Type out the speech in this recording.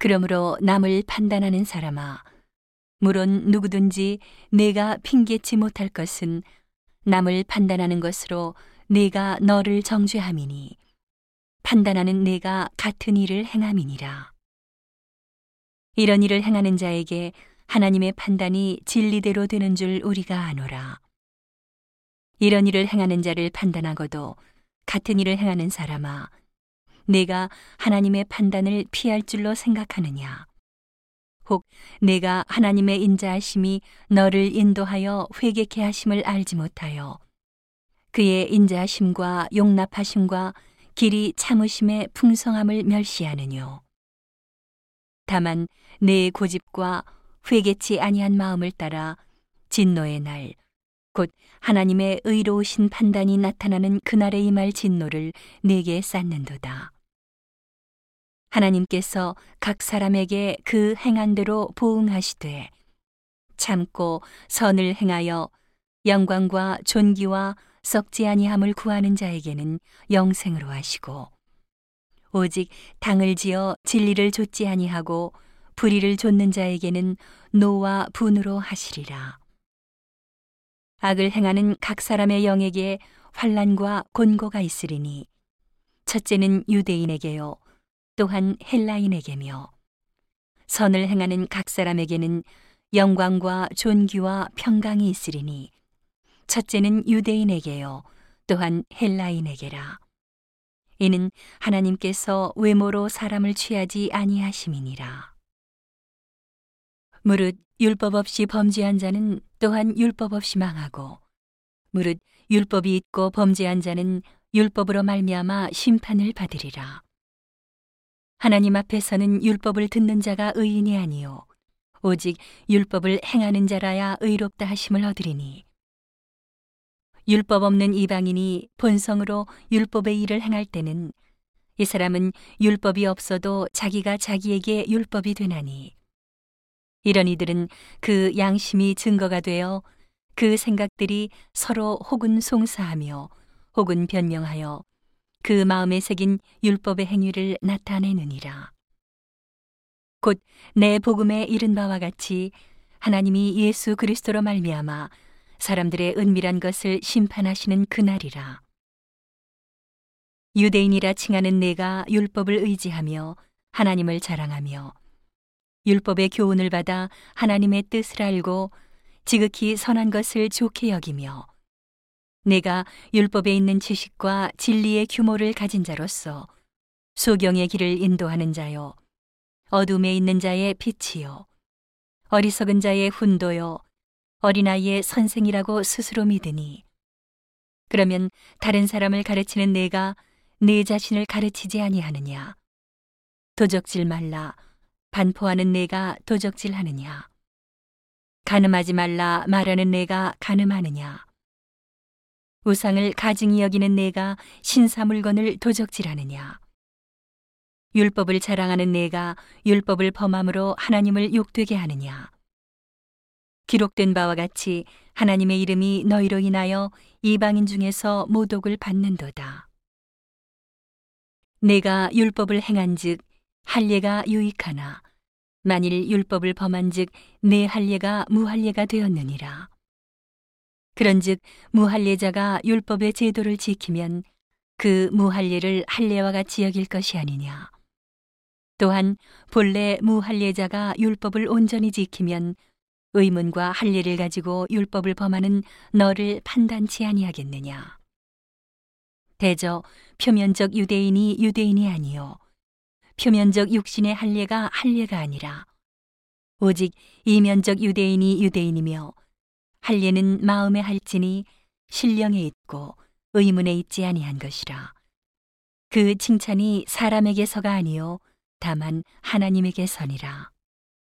그러므로 남을 판단하는 사람아, 물론 누구든지 내가 핑계치 못할 것은 남을 판단하는 것으로 내가 너를 정죄함이니 판단하는 내가 같은 일을 행함이니라. 이런 일을 행하는 자에게 하나님의 판단이 진리대로 되는 줄 우리가 아노라. 이런 일을 행하는 자를 판단하고도 같은 일을 행하는 사람아, 내가 하나님의 판단을 피할 줄로 생각하느냐? 혹 내가 하나님의 인자하심이 너를 인도하여 회개케 하심을 알지 못하여 그의 인자하심과 용납하심과 길이 참으심의 풍성함을 멸시하느뇨. 다만 내 고집과 회개치 아니한 마음을 따라 진노의 날, 곧 하나님의 의로우신 판단이 나타나는 그날에 임할 진노를 내게 쌓는도다. 하나님께서 각 사람에게 그 행한 대로 보응하시되 참고 선을 행하여 영광과 존귀와 썩지 아니함을 구하는 자에게는 영생으로 하시고 오직 당을 지어 진리를 좇지 아니하고 불의를 좇는 자에게는 노와 분으로 하시리라. 악을 행하는 각 사람의 영에게 환란과 곤고가 있으리니 첫째는 유대인에게요 또한 헬라인에게며 선을 행하는 각 사람에게는 영광과 존귀와 평강이 있으리니 첫째는 유대인에게요 또한 헬라인에게라 이는 하나님께서 외모로 사람을 취하지 아니하심이니라 무릇 율법 없이 범죄한 자는 또한 율법 없이 망하고 무릇 율법이 있고 범죄한 자는 율법으로 말미암아 심판을 받으리라. 하나님 앞에서는 율법을 듣는 자가 의인이 아니요. 오직 율법을 행하는 자라야 의롭다 하심을 얻으리니. 율법 없는 이방인이 본성으로 율법의 일을 행할 때는 이 사람은 율법이 없어도 자기가 자기에게 율법이 되나니. 이런 이들은 그 양심이 증거가 되어 그 생각들이 서로 혹은 송사하며 혹은 변명하여 그 마음에 새긴 율법의 행위를 나타내느니라. 곧 내 복음에 이른 바와 같이 하나님이 예수 그리스도로 말미암아 사람들의 은밀한 것을 심판하시는 그날이라. 유대인이라 칭하는 내가 율법을 의지하며 하나님을 자랑하며 율법의 교훈을 받아 하나님의 뜻을 알고 지극히 선한 것을 좋게 여기며 내가 율법에 있는 지식과 진리의 규모를 가진 자로서 소경의 길을 인도하는 자요 어둠에 있는 자의 빛이요 어리석은 자의 훈도요 어린아이의 선생이라고 스스로 믿으니 그러면 다른 사람을 가르치는 내가 내 자신을 가르치지 아니하느냐 도적질 말라 반포하는 내가 도적질하느냐? 가늠하지 말라 말하는 내가 가늠하느냐? 우상을 가증히 여기는 내가 신사 물건을 도적질하느냐? 율법을 자랑하는 내가 율법을 범함으로 하나님을 욕되게 하느냐? 기록된 바와 같이 하나님의 이름이 너희로 인하여 이방인 중에서 모독을 받는도다. 내가 율법을 행한즉 할례가 유익하나 만일 율법을 범한즉 내 할례가 무할례가 되었느니라. 그런즉 무할례자가 율법의 제도를 지키면 그 무할례를 할례와 같이 여길 것이 아니냐. 또한 본래 무할례자가 율법을 온전히 지키면 의문과 할례를 가지고 율법을 범하는 너를 판단치 아니하겠느냐. 대저 표면적 유대인이 유대인이 아니요 표면적 육신의 할례가 할례가 아니라 오직 이면적 유대인이 유대인이며 할례는 마음에 할지니 신령에 있고 의문에 있지 아니한 것이라. 그 칭찬이 사람에게서가 아니요 다만 하나님에게서니라